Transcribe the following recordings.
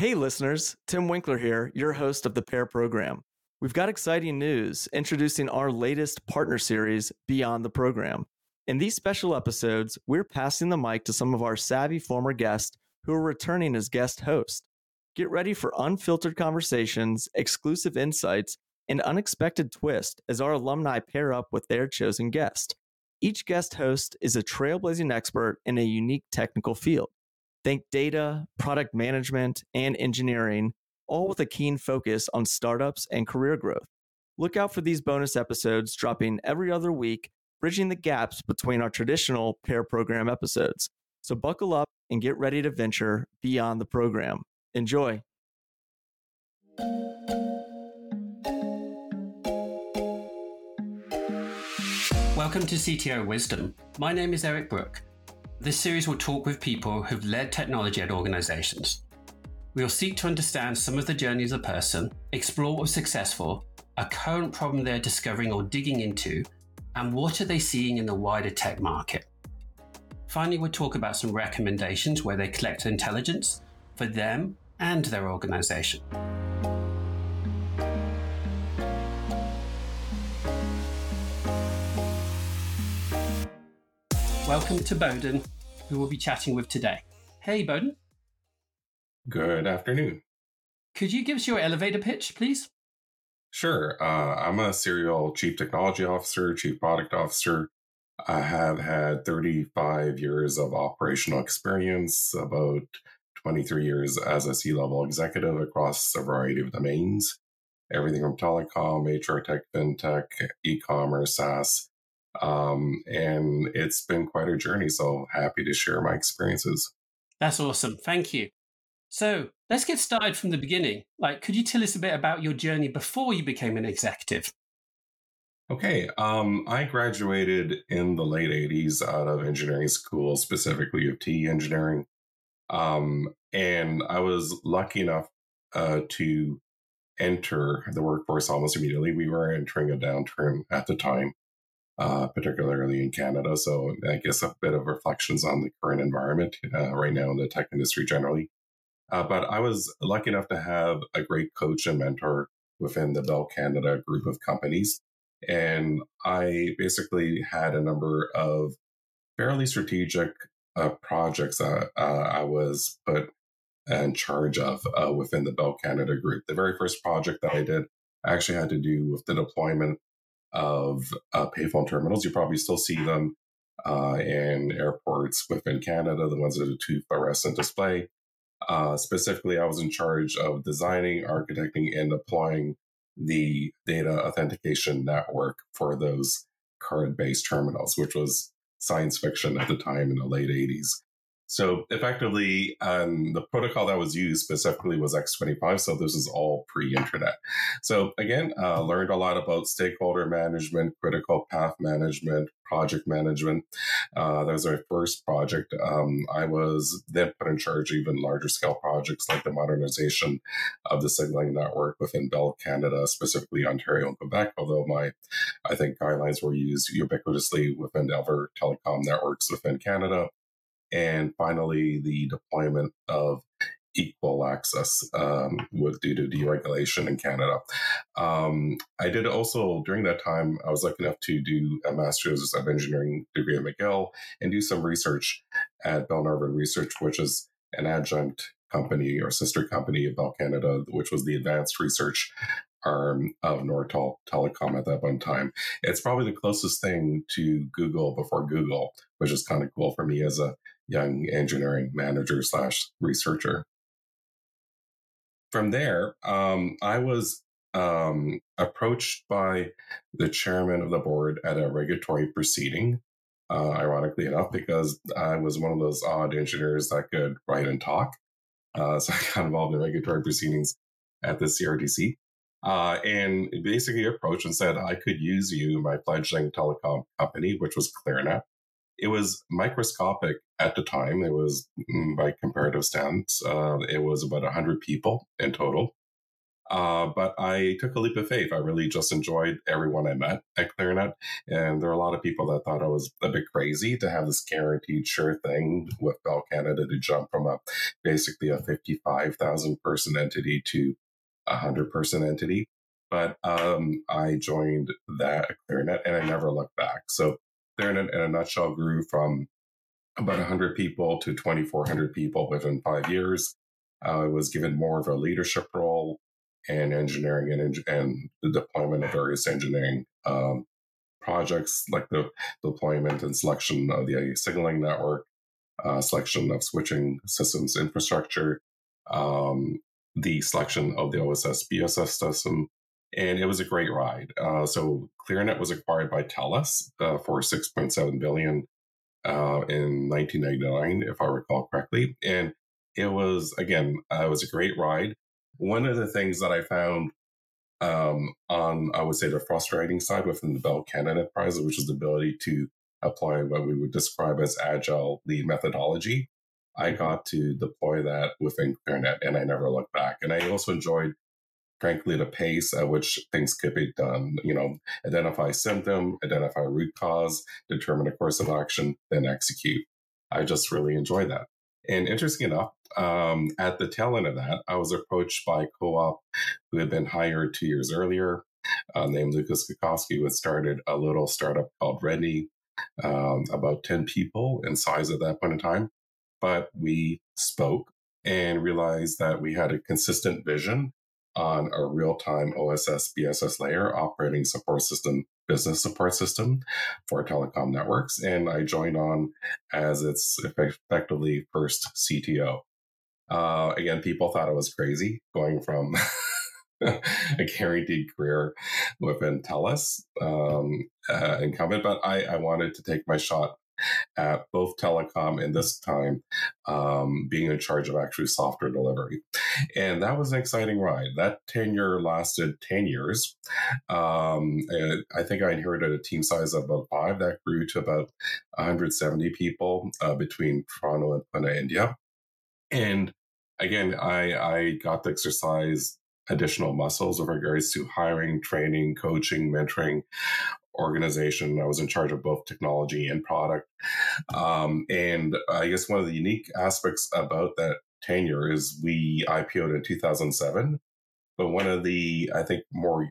Hey, listeners, Tim Winkler here, your host of the PAIR program. We've got exciting news introducing our latest partner series, Beyond the Program. In these special episodes, we're passing the mic to some of our savvy former guests who are returning as guest hosts. Get ready for unfiltered conversations, exclusive insights, and unexpected twists as our alumni pair up with their chosen guest. Each guest host is a trailblazing expert in a unique technical field. Think data, product management, and engineering, all with a keen focus on startups and career growth. Look out for these bonus episodes dropping every other week, bridging the gaps between our traditional pair program episodes. So buckle up and get ready to venture beyond the program. Enjoy. Welcome to CTO Wisdom. My name is Eric Brooke. This series will talk with people who've led technology at organizations. We'll seek to understand some of the journeys of a person, explore what was successful, a current problem they're discovering or digging into, and what are they seeing in the wider tech market. Finally, we'll talk about some recommendations where they collect intelligence for them and their organization. Welcome to Bohdan, who we'll be chatting with today. Hey, Bohdan. Good afternoon. Could you give us your elevator pitch, please? Sure. Uh, I'm a serial chief technology officer, chief product officer. I have had 35 years of operational experience, about 23 years as a C level executive across a variety of domains everything from telecom, HR tech, fintech, e commerce, SaaS, um, and it's been quite a journey. So happy to share my experiences. That's awesome. Thank you. So let's get started from the beginning. Like, could you tell us a bit about your journey before you became an executive? Okay. Um, I graduated in the late 80s out of engineering school, specifically of T engineering. Um, and I was lucky enough uh, to enter the workforce almost immediately. We were entering a downturn at the time uh, particularly in Canada. So I guess a bit of reflections on the current environment uh, right now in the tech industry generally. Uh, but I was lucky enough to have a great coach and mentor within the Bell Canada group of companies. And I basically had a number of fairly strategic uh, projects that uh, I was put in charge of uh, within the Bell Canada group. The very first project that I did actually had to do with the deployment of uh, payphone terminals. You probably still see them uh, in airports within Canada, the ones that are two fluorescent display. Uh, specifically, I was in charge of designing, architecting, and deploying the data authentication network for those card based terminals, which was science fiction at the time in the late 80s. So effectively, um, the protocol that was used specifically was X25. So this is all pre-internet. So again, uh, learned a lot about stakeholder management, critical path management, project management. Uh, that was our first project. Um, I was then put in charge of even larger scale projects like the modernization of the signaling network within Bell Canada, specifically Ontario and Quebec. Although my, I think guidelines were used ubiquitously within other telecom networks within Canada and finally the deployment of equal access um, with due to deregulation in Canada. Um, I did also during that time. I was lucky enough to do a master's of engineering degree at McGill and do some research at Bell Northern Research, which is an adjunct company or sister company of Bell Canada, which was the advanced research arm of Nortel Telecom at that one time. It's probably the closest thing to Google before Google, which is kind of cool for me as a young engineering manager slash researcher. From there, um, I was um, approached by the chairman of the board at a regulatory proceeding. Uh, ironically enough, because I was one of those odd engineers that could write and talk. Uh, so I got involved in regulatory proceedings at the CRTC. Uh, and basically approached and said, I could use you, my fledgling telecom company, which was ClearNet, it was microscopic at the time. It was, mm, by comparative stands, uh, it was about 100 people in total. Uh, but I took a leap of faith. I really just enjoyed everyone I met at ClearNet. And there are a lot of people that thought I was a bit crazy to have this guaranteed sure thing with Bell Canada to jump from a basically a 55,000 person entity to a 100 person entity. But um, I joined that ClearNet and I never looked back. So ClearNet, in a nutshell, grew from about 100 people to 2,400 people within five years. Uh, I was given more of a leadership role and engineering and, and the deployment of various engineering um, projects like the deployment and selection of the signaling network, uh, selection of switching systems infrastructure, um, the selection of the OSS BSS system. And it was a great ride. Uh, so ClearNet was acquired by TELUS uh, for 6.7 billion uh, in 1999, if I recall correctly. And it was, again, uh, it was a great ride. One of the things that I found um, on, I would say, the frustrating side within the Bell Canada Enterprise, which is the ability to apply what we would describe as agile lead methodology. I mm-hmm. got to deploy that within ClearNet and I never looked back. And I also enjoyed, frankly, the pace at which things could be done. You know, identify symptom, identify root cause, determine a course of action, then execute. I just really enjoy that. And interesting enough, um, at the tail end of that, I was approached by co-op who had been hired two years earlier, uh, named Lucas Skoczkowski, who had started a little startup called Redknee, um, about 10 people in size at that point in time. But we spoke and realized that we had a consistent vision on a real-time OSS BSS layer operating support system, business support system for telecom networks. And I joined on as its effectively first CTO. Uh, again, people thought I was crazy going from a guaranteed career within TELUS um, uh, incumbent, but I, I wanted to take my shot at both telecom and this time um, being in charge of actually software delivery. And that was an exciting ride. That tenure lasted 10 years. Um, I think I inherited a team size of about five that grew to about 170 people uh, between Toronto and Pune, India. And again, I, I got to exercise additional muscles with regards to hiring, training, coaching, mentoring, organization. I was in charge of both technology and product. Um, and I guess one of the unique aspects about that tenure is we IPO'd in 2007. But one of the, I think, more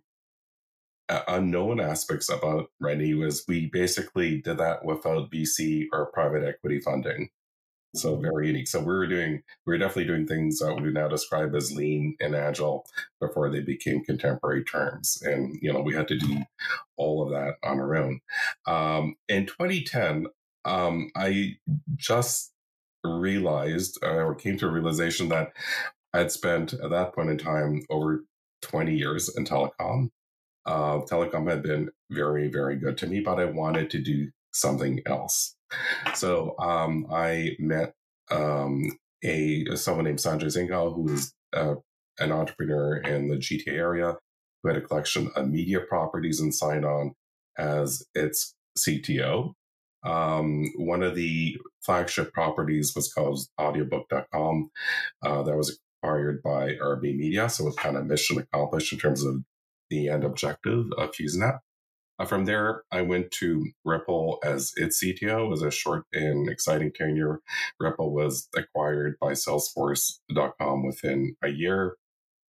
uh, unknown aspects about Redknee was we basically did that without VC or private equity funding. So very unique. So we were doing, we were definitely doing things that we now describe as lean and agile before they became contemporary terms. And, you know, we had to do all of that on our own. Um, in 2010, um, I just realized uh, or came to a realization that I'd spent at that point in time over 20 years in telecom. Uh, telecom had been very, very good to me, but I wanted to do something else. So um, I met um, a someone named Sanjay Singhal, who is uh, an entrepreneur in the GTA area, who had a collection of media properties and signed on as its CTO. Um, one of the flagship properties was called audiobook.com. Uh, that was acquired by RB Media. So it was kind of mission accomplished in terms of the end objective of using that. Uh, from there, I went to Rypple as its CTO. It was a short and exciting tenure. Rypple was acquired by Salesforce.com within a year.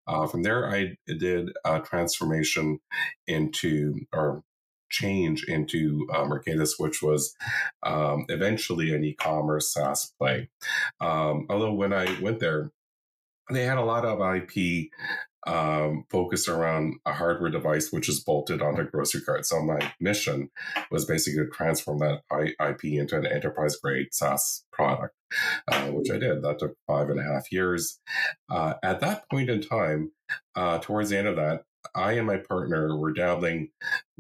Uh, from there, I did a transformation into, or change into uh, Mercatus, which was um, eventually an e-commerce SaaS play. Um, although when I went there, they had a lot of IP um, focused around a hardware device which is bolted onto a grocery cart. So my mission was basically to transform that IP into an enterprise grade SaaS product, uh, which I did. That took five and a half years. Uh, at that point in time, uh, towards the end of that, I and my partner were dabbling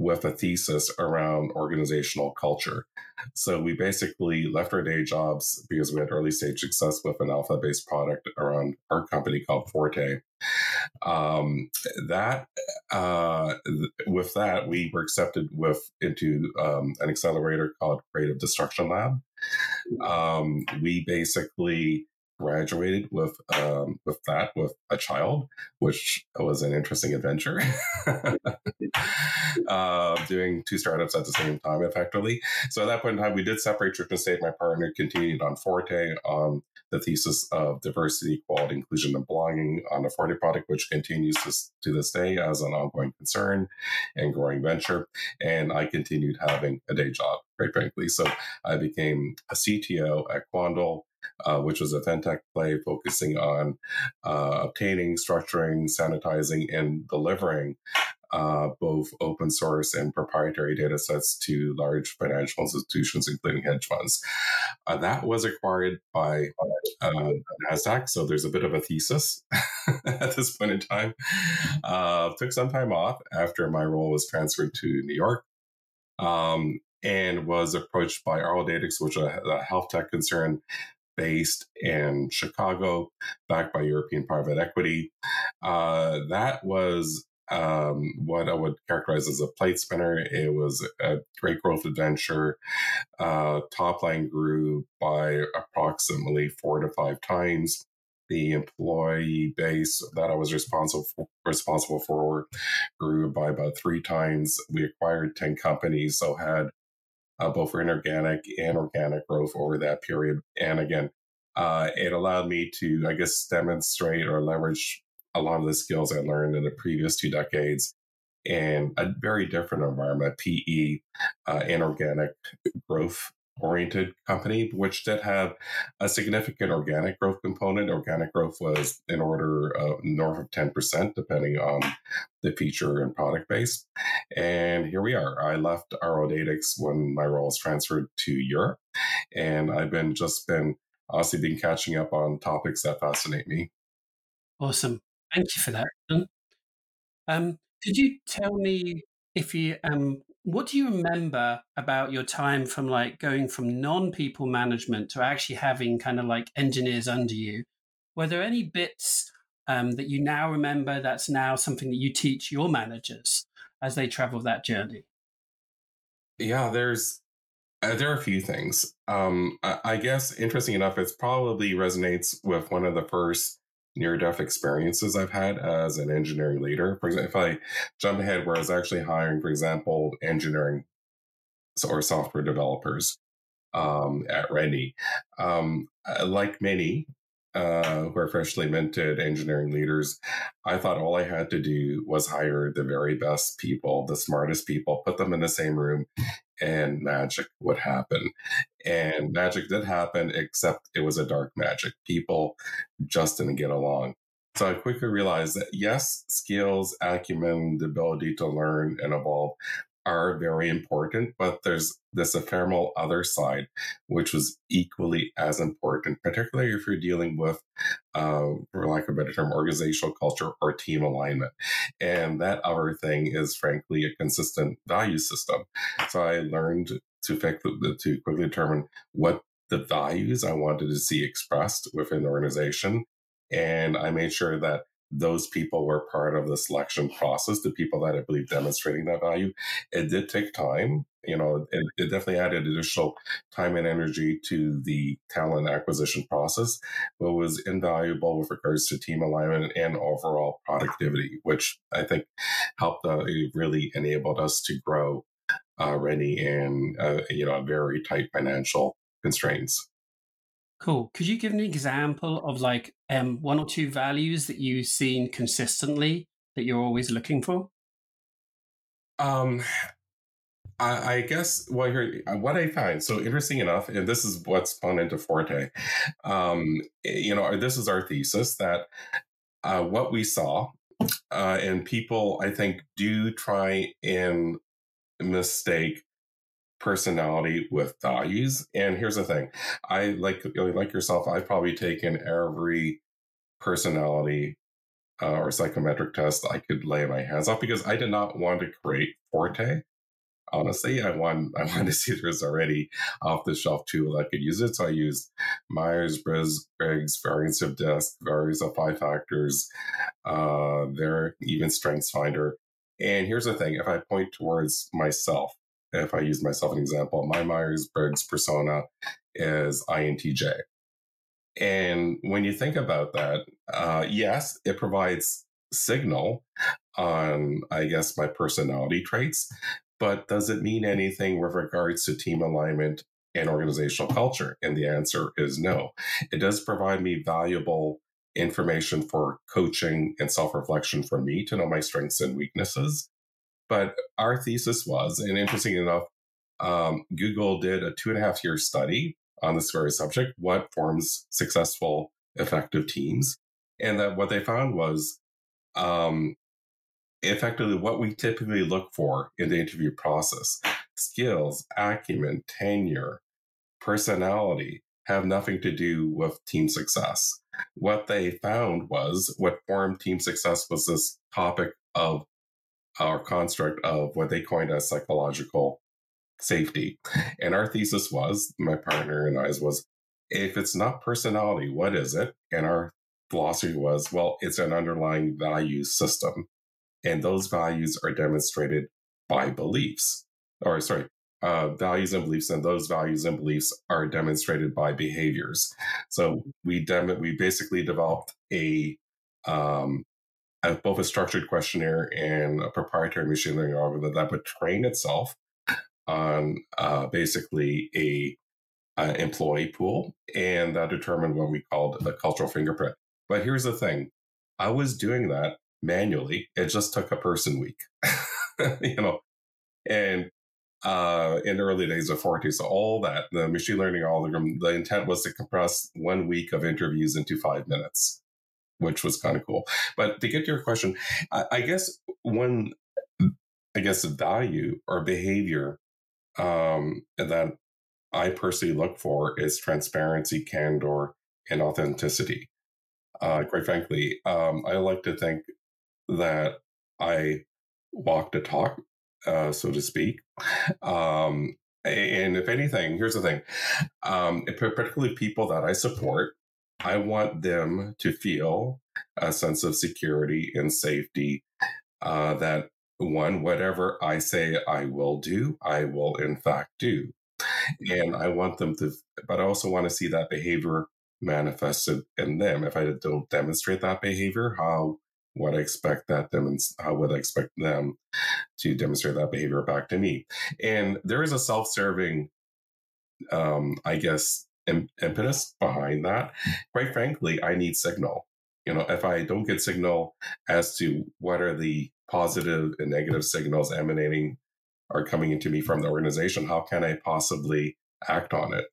with a thesis around organizational culture. So we basically left our day jobs because we had early stage success with an alpha based product around our company called Fortay. Um, that uh, with that we were accepted with into um, an accelerator called Creative Destruction Lab. Um, we basically graduated with um, with that with a child, which was an interesting adventure. uh, doing two startups at the same time, effectively. So at that point in time, we did separate church and state. My partner continued on Fortay on the thesis of diversity, equality, inclusion, and belonging on the Fortay product, which continues to, to this day as an ongoing concern and growing venture. And I continued having a day job, quite frankly. So I became a CTO at Quandl uh, which was a fintech play focusing on uh, obtaining, structuring, sanitizing, and delivering uh, both open source and proprietary data sets to large financial institutions, including hedge funds. Uh, that was acquired by uh, NASDAQ, so there's a bit of a thesis at this point in time. Uh, took some time off after my role was transferred to New York. Um, and was approached by Araldetics, which is a health tech concern based in Chicago, backed by European private equity. Uh, that was um, what I would characterize as a plate spinner. It was a great growth adventure. Uh, top line grew by approximately four to five times. The employee base that I was responsible for, responsible for grew by about three times. We acquired 10 companies, so had uh, both for inorganic and organic growth over that period. And again, uh, it allowed me to, I guess, demonstrate or leverage a lot of the skills I learned in the previous two decades in a very different environment, PE, uh, inorganic growth oriented company, which did have a significant organic growth component. Organic growth was in order north of 10%, depending on the feature and product base. And here we are. I left Araldetics when my role was transferred to Europe. And I've been just been honestly been catching up on topics that fascinate me. Awesome. Thank you for that. Um, could you tell me if you um, what do you remember about your time from like going from non-people management to actually having kind of like engineers under you? Were there any bits um, that you now remember that's now something that you teach your managers as they travel that journey? Yeah, there's uh, there are a few things. Um, I, I guess interesting enough, it probably resonates with one of the first near death experiences I've had as an engineering leader. For example, if I jump ahead where I was actually hiring, for example, engineering or software developers um, at Redknee, um, uh, like many uh, who are freshly minted engineering leaders, I thought all I had to do was hire the very best people, the smartest people, put them in the same room, and magic would happen. And magic did happen, except it was a dark magic. People just didn't get along. So I quickly realized that yes, skills, acumen, the ability to learn and evolve are very important, but there's this ephemeral other side, which was equally as important, particularly if you're dealing with, uh, for lack of a better term, organizational culture or team alignment. And that other thing is, frankly, a consistent value system. So I learned to, to quickly determine what the values I wanted to see expressed within the organization. And I made sure that those people were part of the selection process, the people that I believe demonstrating that value. It did take time. You know, it, it definitely added additional time and energy to the talent acquisition process, but was invaluable with regards to team alignment and overall productivity, which I think helped uh, really enabled us to grow uh, Redknee in, uh, you know, very tight financial constraints. Cool. Could you give an example of like um, one or two values that you've seen consistently that you're always looking for? Um, I, I guess what here, uh, what I find so interesting enough, and this is what's spun into Fortay. Um, eh, you know, this is our thesis that uh, what we saw, uh, and people I think do try and mistake personality with values. And here's the thing: I like like yourself. I've probably taken every personality uh, or psychometric test I could lay my hands off because I did not want to create Fortay. Honestly, I want I wanted to see if there's already off the shelf tool I could use it. So I used Myers Briggs, variance of DISC, variance of five factors, uh, there even Strengths Finder. And here's the thing: if I point towards myself, if I use myself an example, my Myers Briggs persona is INTJ. And when you think about that, uh, yes, it provides signal on, I guess, my personality traits, but does it mean anything with regards to team alignment and organizational culture? And the answer is no. It does provide me valuable information for coaching and self reflection for me to know my strengths and weaknesses. But our thesis was, and interesting enough, um, Google did a two and a half year study on this very subject what forms successful, effective teams. And that what they found was um, effectively what we typically look for in the interview process skills, acumen, tenure, personality have nothing to do with team success. What they found was what formed team success was this topic of our construct of what they coined as psychological safety. And our thesis was, my partner and I's was, if it's not personality, what is it? And our philosophy was, well, it's an underlying value system. And those values are demonstrated by beliefs, or sorry, uh, values and beliefs, and those values and beliefs are demonstrated by behaviors. So we dem- we basically developed a, um, both a structured questionnaire and a proprietary machine learning algorithm that would train itself on uh, basically a employee pool, and that determined what we called the cultural fingerprint. But here's the thing: I was doing that manually. It just took a person week, you know, and uh, in the early days of Fortay. So all that, the machine learning algorithm, the intent was to compress one week of interviews into five minutes, which was kind of cool. But to get to your question, I, I guess one, I guess, value or behavior um, that I personally look for is transparency, candor, and authenticity. Uh, quite frankly, um, I like to think that I walk the talk, uh, so to speak. Um, and if anything, here's the thing um, particularly people that I support, I want them to feel a sense of security and safety uh, that one, whatever I say I will do, I will in fact do. And I want them to, but I also want to see that behavior manifested in them. If I don't demonstrate that behavior, how would I expect that them, how would I expect them to demonstrate that behavior back to me? And there is a self-serving, um, I guess, impetus behind that. Quite frankly, I need signal. You know, if I don't get signal as to what are the positive and negative signals emanating are coming into me from the organization, how can I possibly act on it?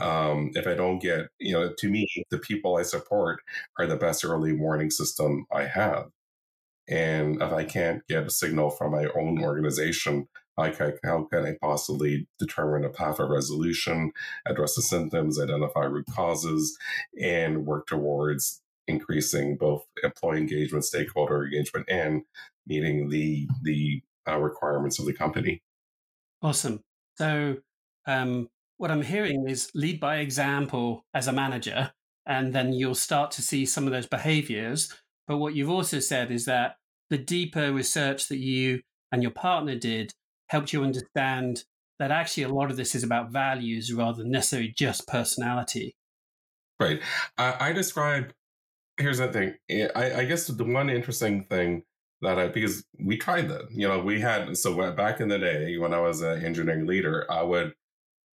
Um, if I don't get, you know, to me, the people I support are the best early warning system I have. And if I can't get a signal from my own organization, Can, how can I possibly determine a path of resolution, address the symptoms, identify root causes, and work towards increasing both employee engagement, stakeholder engagement, and meeting the the uh, requirements of the company. Awesome. So, um, what I'm hearing is lead by example as a manager, and then you'll start to see some of those behaviors. But what you've also said is that the deeper research that you and your partner did helped you understand that actually a lot of this is about values rather than necessarily just personality. Right. I, I describe here's the thing. Eh, I, I, guess the one interesting thing that I because we tried that. You know, we had so back in the day when I was an engineering leader, I would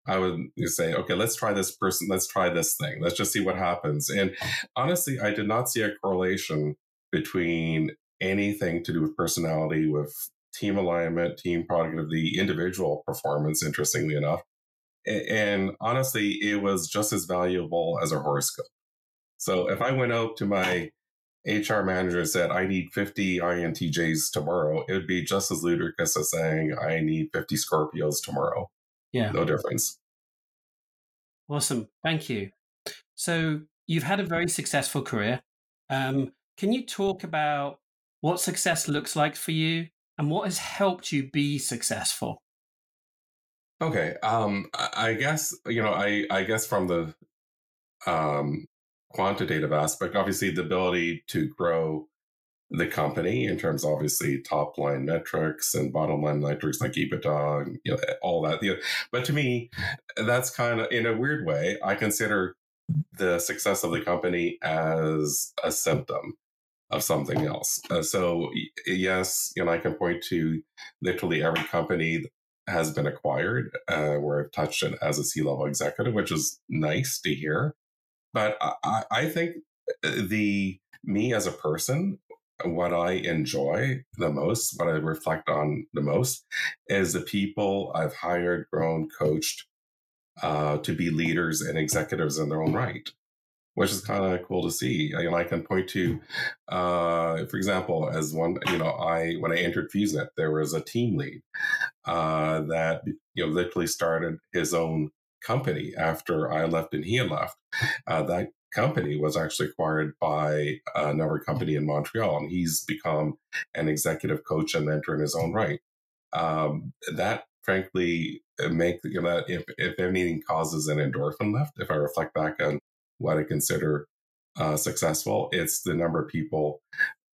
I would say, okay, let's try this person, let's try this thing, let's just see what happens. And honestly, I did not see a correlation between anything to do with personality, with team alignment, team productivity, individual performance. Interestingly enough, and honestly, it was just as valuable as a horoscope. So if I went out to my HR manager and said, I need 50 INTJs tomorrow, it would be just as ludicrous as saying, I need 50 Scorpios tomorrow. Yeah. No difference. Awesome. Thank you. So you've had a very successful career. Um, can you talk about what success looks like for you and what has helped you be successful? Okay. Um, I guess, you know, I, I guess from the um, quantitative aspect, obviously the ability to grow the company in terms of obviously top line metrics and bottom line metrics like EBITDA and you know, all that. You know, but to me, that's kind of in a weird way, I consider the success of the company as a symptom of something else. Uh, so yes, you know, I can point to literally every company that has been acquired uh, where I've touched it as a C-level executive, which is nice to hear. But I, I think uh, the me as a person, what I enjoy the most, what I reflect on the most, is the people I've hired, grown, coached uh, to be leaders and executives in their own right which is kind of cool to see. You know, I can point to, uh, for example, as one, you know, I when I entered FuseNet, there was a team lead uh, that you know literally started his own company after I left and he had left. Uh, that company was actually acquired by another company in Montreal, and he's become an executive coach and mentor in his own right. Um, that frankly make you know if if anything causes an endorphin lift if i reflect back on what I consider uh, successful. It's the number of people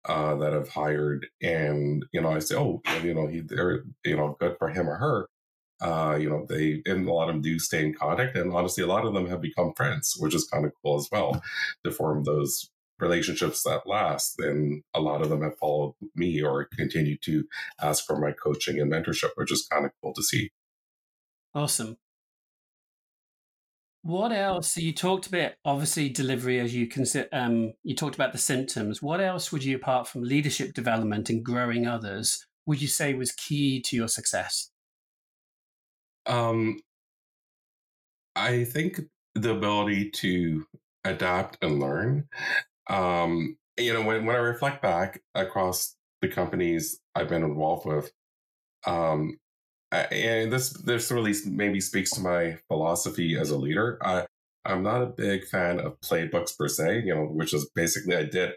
uh, that have hired, and you know, I say, oh, you know, he, they're, you know, good for him or her. Uh, you know, they and a lot of them do stay in contact, and honestly, a lot of them have become friends, which is kind of cool as well to form those relationships that last. And a lot of them have followed me or continue to ask for my coaching and mentorship, which is kind of cool to see. Awesome. What else? So you talked about obviously delivery as you consider. Um, you talked about the symptoms. What else would you, apart from leadership development and growing others, would you say was key to your success? Um, I think the ability to adapt and learn. Um, you know, when when I reflect back across the companies I've been involved with, um, and this this really maybe speaks to my philosophy as a leader. I I'm not a big fan of playbooks per se, you know, which is basically I did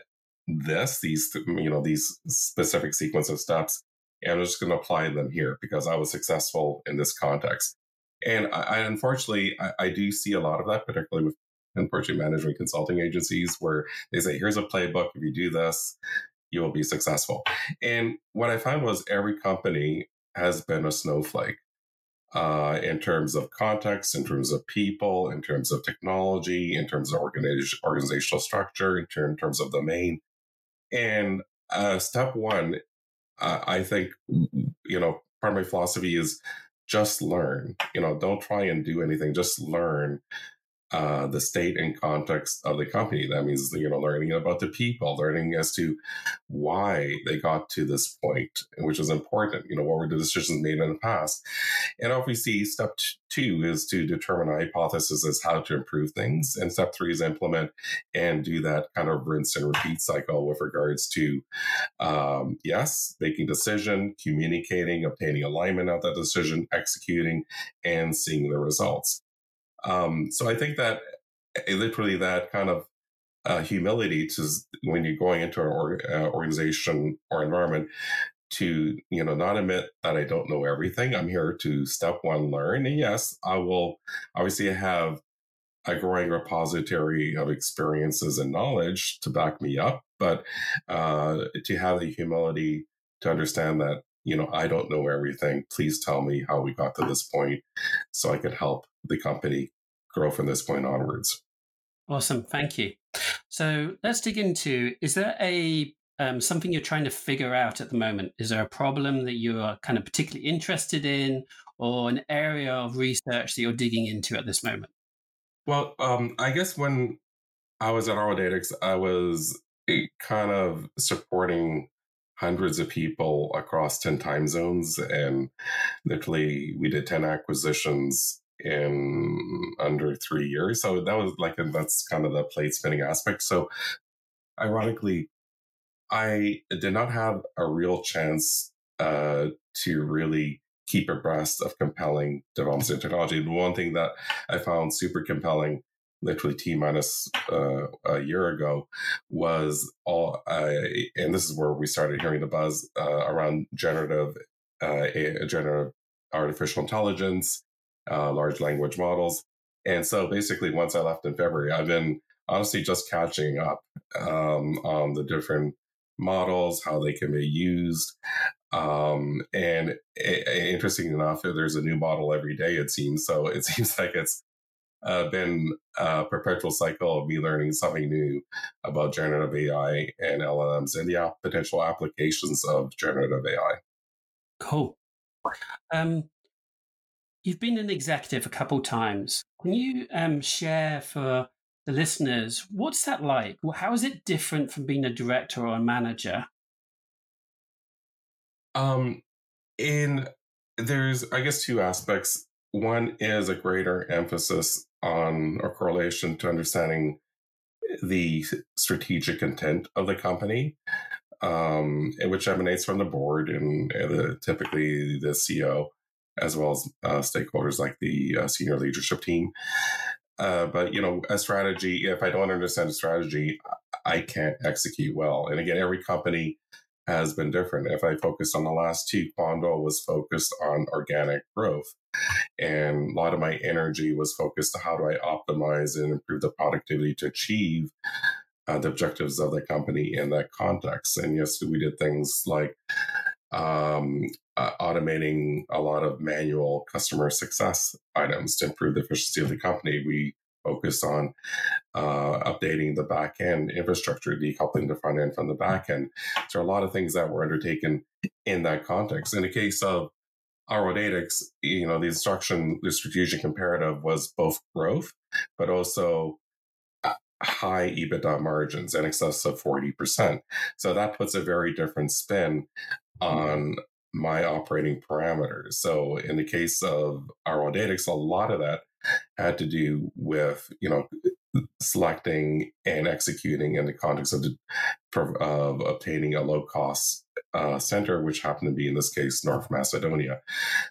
this these you know these specific sequence of steps, and I'm just going to apply them here because I was successful in this context. And I, I unfortunately I, I do see a lot of that, particularly with unfortunately management consulting agencies, where they say, "Here's a playbook. If you do this, you will be successful." And what I found was every company has been a snowflake uh, in terms of context, in terms of people, in terms of technology, in terms of organiz- organizational structure, in, ter- in, terms of domain. And uh, step one, uh, I think, you know, part of my philosophy is just learn. You know, don't try and do anything, just learn uh, the state and context of the company. That means you know learning about the people, learning as to why they got to this point, which is important. You know what were the decisions made in the past, and obviously step two is to determine a hypothesis as how to improve things, and step three is implement and do that kind of rinse and repeat cycle with regards to um, yes, making decision, communicating, obtaining alignment of that decision, executing, and seeing the results. Um, so I think that eh, literally that kind of uh, humility to when you're going into an uh, organization or environment to you know not admit that I don't know everything. I'm here to step one learn, and yes, I will obviously have a growing repository of experiences and knowledge to back me up, but uh, to have the humility to understand that you know I don't know everything. Please tell me how we got to this point, so I can help the company grow from this point onwards. Awesome, thank you. So let's dig into: is there a um, something you're trying to figure out at the moment? Is there a problem that you are kind of particularly interested in, or an area of research that you're digging into at this moment? Well, um, I guess when I was at Arrodatics, I was eh, kind of supporting hundreds of people across 10 time zones. And literally, we did 10 acquisitions in under three years. So that was like, a, that's kind of the plate spinning aspect. So ironically, I did not have a real chance uh, to really keep abreast of compelling developments in technology. The one thing that I found super compelling, literally T minus uh, a year ago, was all, uh, and this is where we started hearing the buzz uh, around generative, uh, generative artificial intelligence, uh, large language models. And so basically, once I left in February, I've been honestly just catching up um, on the different models, how they can be used. Um, and interesting enough, there's a new model every day, it seems. So it seems like it's uh, been a perpetual cycle of me learning something new about generative AI and LLMs and the potential applications of generative AI. Cool. Um, you've been an executive a couple times. Can you um, share for the listeners what's that like? How is it different from being a director or a manager? Um, in there's I guess two aspects. One is a greater emphasis on a correlation to understanding the strategic intent of the company, um, which emanates from the board and, the, typically the CEO, as well as uh, stakeholders like the uh, senior leadership team. Uh, but you know, a strategy. If I don't understand a strategy, I can't execute well. And again, every company has been different. If I focused on the last two, Quandl was focused on organic growth. And a lot of my energy was focused on how do I optimize and improve the productivity to achieve uh, the objectives of the company in that context. And yes, we did things like um, uh, automating a lot of manual customer success items to improve the efficiency of the company. We focused on uh, updating the back end infrastructure, decoupling the front end from the back end. So a lot of things that were undertaken in that context. In the case of Aerodatix, you know, the instruction, the strategic imperative was both growth, but also uh, high EBITDA margins in excess of 40%. So that puts a very different spin on my operating parameters. So in the case of Aerodatix, a lot of that had to do with you know selecting and executing in the context of, the, of obtaining a low cost uh, center, which happened to be in this case North Macedonia.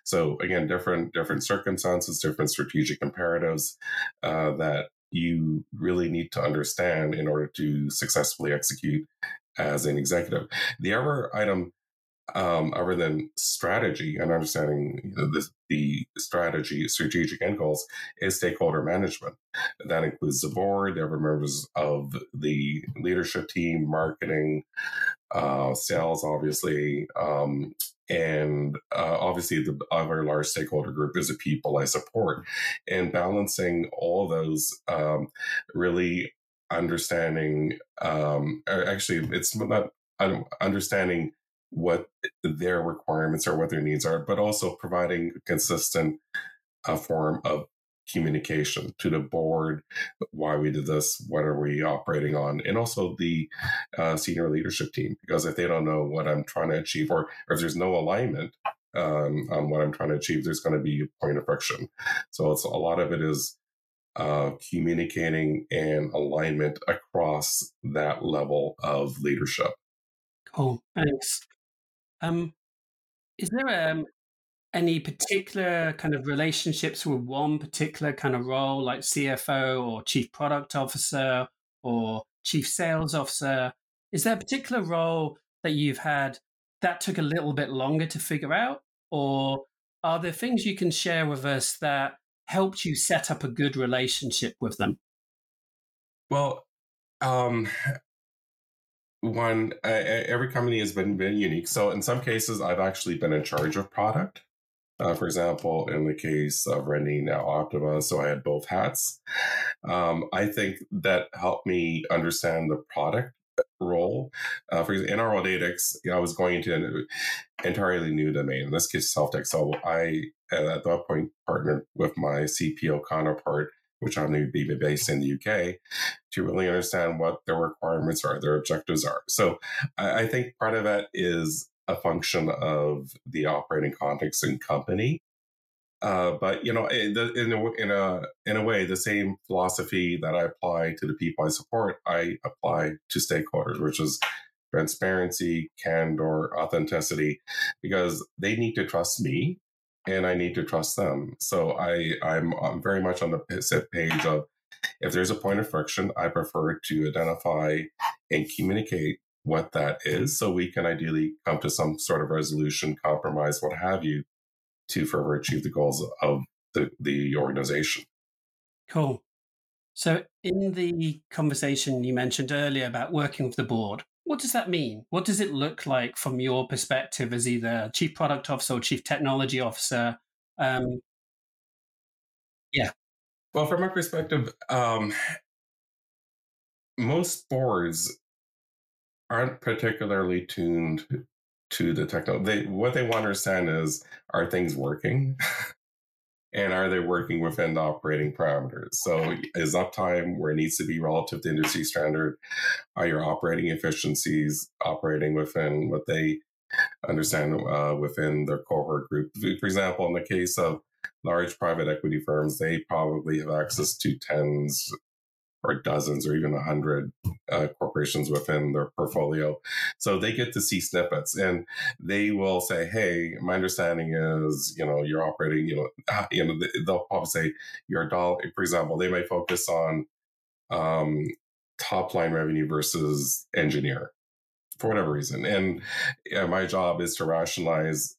So again, different different circumstances, different strategic imperatives uh, that you really need to understand in order to successfully execute as an executive. The other item um, other than strategy and understanding the, the strategy, strategic end goals, is stakeholder management. That includes the board, other members of the leadership team, marketing, uh, sales, obviously, um, and uh, obviously the other large stakeholder group is the people I support. And balancing all those um, really understanding, um, actually, it's not understanding what their requirements are, what their needs are, but also providing a consistent uh, form of communication to the board why we did this what are we operating on and also the uh, senior leadership team because if they don't know what i'm trying to achieve or, or if there's no alignment um, on what i'm trying to achieve there's going to be a point of friction. So it's a lot of it is uh, communicating and alignment across that level of leadership. Cool thanks um, is there um, any particular kind of relationships with one particular kind of role, like CFO or Chief Product Officer or Chief Sales Officer? Is there a particular role that you've had that took a little bit longer to figure out? Or are there things you can share with us that helped you set up a good relationship with them? Well, um, one uh, every company has been been unique. So in some cases i've actually been in charge of product. Uh, for example in the case of renting now optima so i had both hats. Um, i think that helped me understand the product role. Uh, for example in Aerodatix i was going into an entirely new domain in this case self-tech. So i at that point partnered with my cpo counterpart which I'm going to be based in the UK, to really understand what their requirements are, their objectives are. So I, I think part of that is a function of the operating context and company. Uh, but you know, in, in, a, in a in a way, the same philosophy that I apply to the people I support, I apply to stakeholders, which is transparency, candor, authenticity, because they need to trust me and I need to trust them. So I I'm, I'm very much on the page of if there's a point of friction, I prefer to identify and communicate what that is, so we can ideally come to some sort of resolution, compromise, what have you, to further achieve the goals of the, the organization. Cool. So, in the conversation you mentioned earlier about working with the board, what does that mean? What does it look like from your perspective as either chief product officer or chief technology officer? Um, yeah. Well, from my perspective, um, most boards aren't particularly tuned to the techno. They what they want to understand is are things working, and are they working within the operating parameters? So is uptime where it needs to be relative to industry standard? Are your operating efficiencies operating within what they understand uh, within their cohort group? For example, in the case of large private equity firms, they probably have access to tens or dozens or even a hundred uh, corporations within their portfolio. So they get to see snippets and they will say, Hey, my understanding is, you know, you're operating, you know, ah, you know, they'll probably say your dollar, for example, they may focus on, um, top line revenue versus engineer for whatever reason. And my job is to rationalize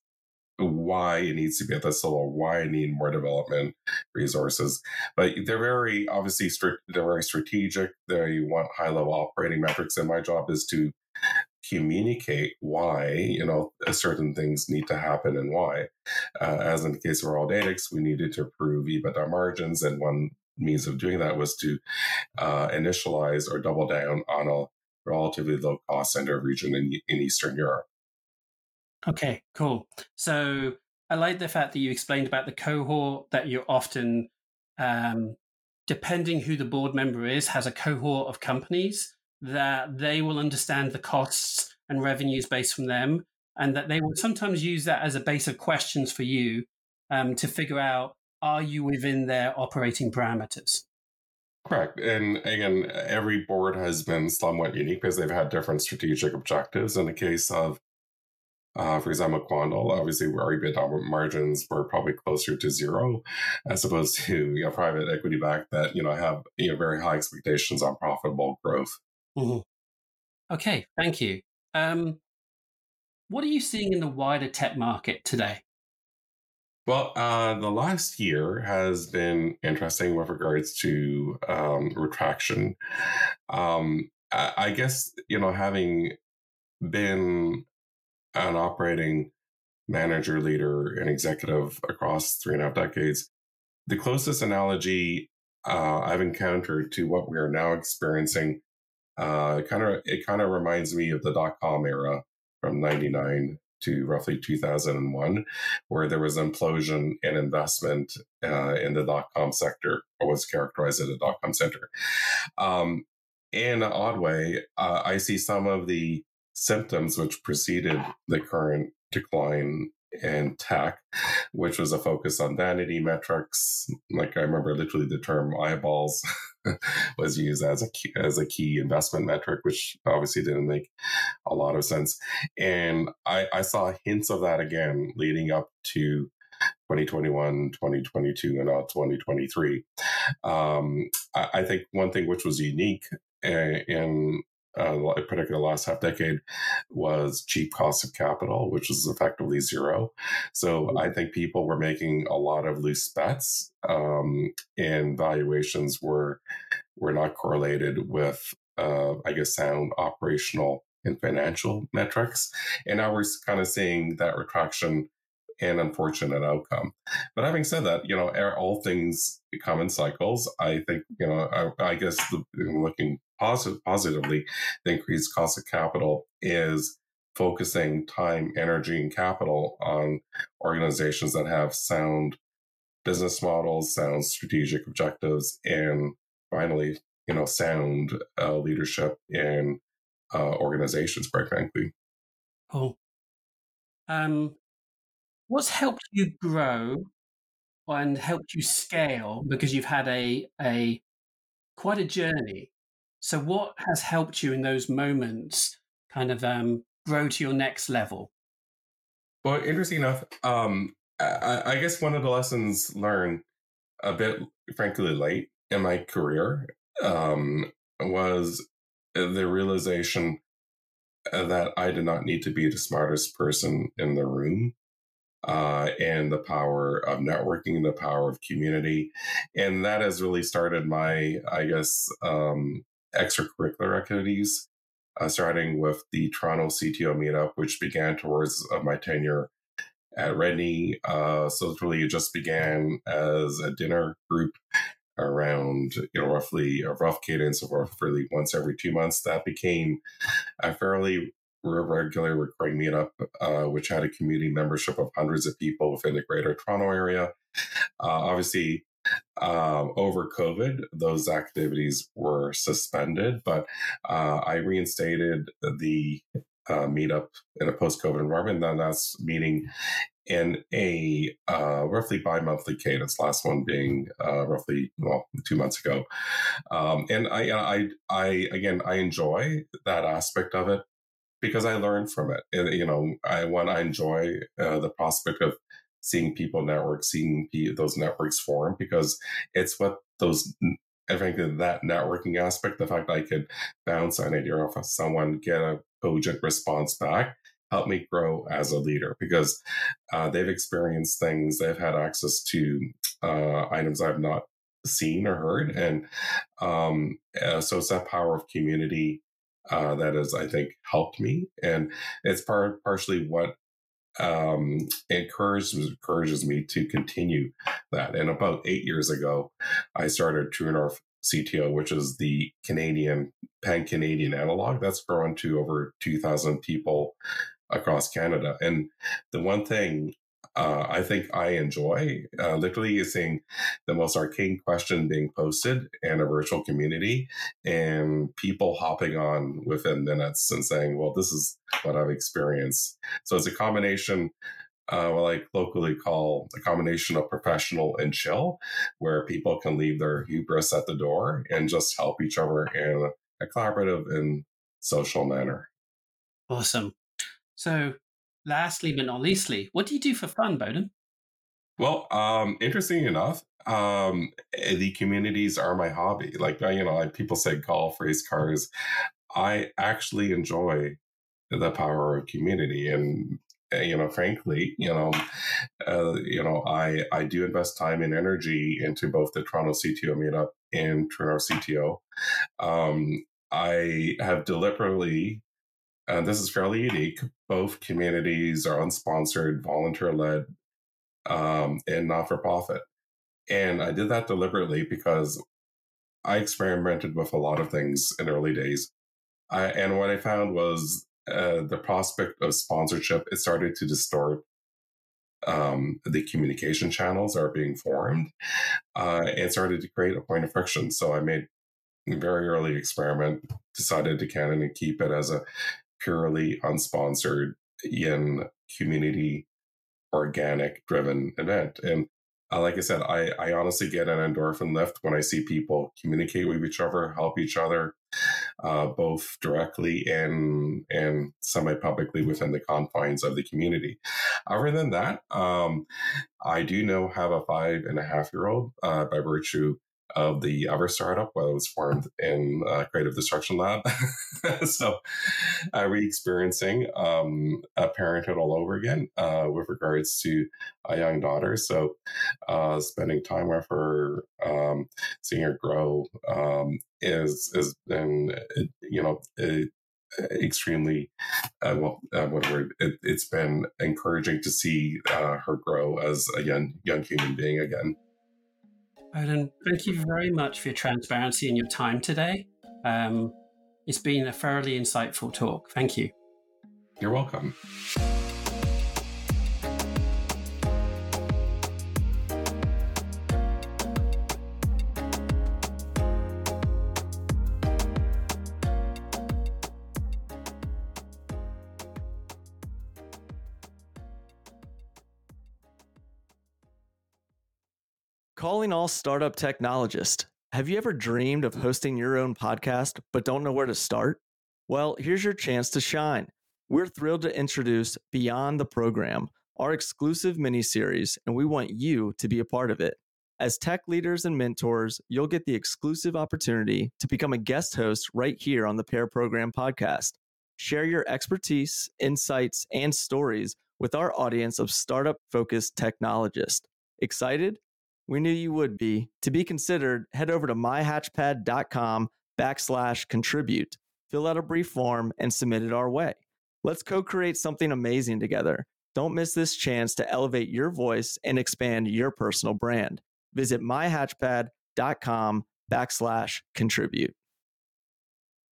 why it needs to be at this level, why I need more development resources. But they're very obviously strict, they're very strategic. They want high level operating metrics, and my job is to communicate why you know certain things need to happen and why. Uh, as in the case of Realdatix, we needed to improve EBITDA margins, and one means of doing that was to uh, initialize or double down on a relatively low cost center region in, in Eastern Europe. Okay, cool. So I like the fact that you explained about the cohort that you're often, um, depending who the board member is, has a cohort of companies that they will understand the costs and revenues based from them, and that they will sometimes use that as a base of questions for you um, to figure out are you within their operating parameters. Correct. And again, every board has been somewhat unique because they've had different strategic objectives. In the case of uh, for example, Quandl, obviously, our EBITDA margins were probably closer to zero, as opposed to you know, private equity back that you know have you know very high expectations on profitable growth. Mm-hmm. Okay, thank you. Um, what are you seeing in the wider tech market today? Well, uh, the last year has been interesting with regards to um, retraction. Um, I, I guess you know having been an operating manager, leader, and executive across three and a half decades. The closest analogy uh, I've encountered to what we are now experiencing, uh, kind of it kind of reminds me of the dot com era from '99 to roughly 2001, where there was implosion in investment uh, in the dot com sector, or was characterized as a dot com center. Um, in an odd way, uh, I see some of the symptoms which preceded the current decline in tech, which was a focus on vanity metrics. Like I remember, literally the term eyeballs was used as a key, as a key investment metric, which obviously didn't make a lot of sense. And I, I saw hints of that again leading up to 2021, 2022, and now 2023. Um, I, I, think one thing which was unique eh, in uh, particularly the last half decade, was cheap cost of capital, which was effectively zero. So mm-hmm. I think people were making a lot of loose bets, um, and valuations were were not correlated with, uh, I guess, sound operational and financial metrics. And now we're kind of seeing that retraction an unfortunate outcome. But having said that, you know, all things come in cycles. I think, you know, I, I guess the, looking positive, positively, the increased cost of capital is focusing time, energy, and capital on organizations that have sound business models, sound strategic objectives, and finally, you know, sound uh, leadership in uh, organizations, quite frankly. Cool. Um, What's helped you grow and helped you scale because you've had a a quite a journey. So what has helped you in those moments kind of um, grow to your next level? Well, interesting enough, um, I, I guess one of the lessons learned a bit, frankly, late in my career um, was the realization that I did not need to be the smartest person in the room uh, and the power of networking, the power of community. And that has really started my, I guess, um, extracurricular activities, uh, starting with the Toronto CTO meetup, which began towards uh, my tenure at Redknee. Uh, so it really just began as a dinner group around you know roughly a rough cadence of roughly once every two months. That became a fairly regular recurring meetup, uh, which had a community membership of hundreds of people within the Greater Toronto area. Uh, obviously, um, over COVID, those activities were suspended, but uh, I reinstated the uh, meetup in a post-COVID environment. And that's meeting in a uh, roughly bi-monthly cadence. Last one being uh, roughly well two months ago, um, and I, I, I again I enjoy that aspect of it because I learn from it. And, you know, I when I enjoy uh, the prospect of seeing people network, seeing those networks form, because it's what those I think that networking aspect, the fact that I could bounce an idea off of someone, get a cogent response back, help me grow as a leader because uh, they've experienced things, they've had access to uh, items I've not seen or heard, and um, uh, so it's that power of community uh, that has, I think, helped me, and it's part partially what um, encourages encourages me to continue that. And about eight years ago, I started True North CTO, which is the Canadian pan Canadian analog. That's grown to over two thousand people across Canada. And the one thing uh, I think I enjoy. Uh, literally, seeing the most arcane question being posted in a virtual community and people hopping on within minutes and saying, well, this is what I've experienced. So it's a combination. Uh, what I locally call a combination of professional and chill, where people can leave their hubris at the door and just help each other in a collaborative and social manner. Awesome. So lastly but not leastly, what do you do for fun, Bohdan? Well, um, interesting enough, um, eh, the communities are my hobby. Like you know, like people say golf, race cars. I actually enjoy the power of community, and eh, you know, frankly, you know, uh, you know, I I do invest time and energy into both the Toronto CTO meetup and True North CTO. Um, I have deliberately and this is fairly unique. Both communities are unsponsored, volunteer led, um, and not for profit. And I did that deliberately because I experimented with a lot of things in early days. I, and what I found was uh, the prospect of sponsorship, it started to distort um, the communication channels are being formed uh, and started to create a point of friction. So I made a very early experiment, decided to canon and keep it as a purely unsponsored in community organic driven event. And uh, like I said, I, I honestly get an endorphin lift when I see people communicate with each other, help each other, uh, both directly and and semi publicly within the confines of the community. Other than that, um, I do know have a five and a half year old uh, by virtue of the other startup where it was formed in uh, Creative Destruction Lab. so, uh, re-experiencing um, a parenthood all over again uh, with regards to a young daughter. So, uh, spending time with her, um, seeing her grow, um, is has been you know. It, extremely uh, well uh, what word it, has been encouraging to see uh, her grow as a young young human being again Bohdan, thank you very much for your transparency and your time today. Um, it's been a thoroughly insightful talk. Thank you. You're welcome. Calling all startup technologists. Have you ever dreamed of hosting your own podcast but don't know where to start? Well, here's your chance to shine. We're thrilled to introduce Beyond the Program, our exclusive mini series, and we want you to be a part of it. As tech leaders and mentors, you'll get the exclusive opportunity to become a guest host right here on the Pair Program podcast. Share your expertise, insights, and stories with our audience of startup focused technologists. Excited? We knew you would be. To be considered, head over to myhatchpad.com backslash contribute, fill out a brief form, and submit it our way. Let's co create something amazing together. Don't miss this chance to elevate your voice and expand your personal brand. Visit myhatchpad dot com backslash contribute.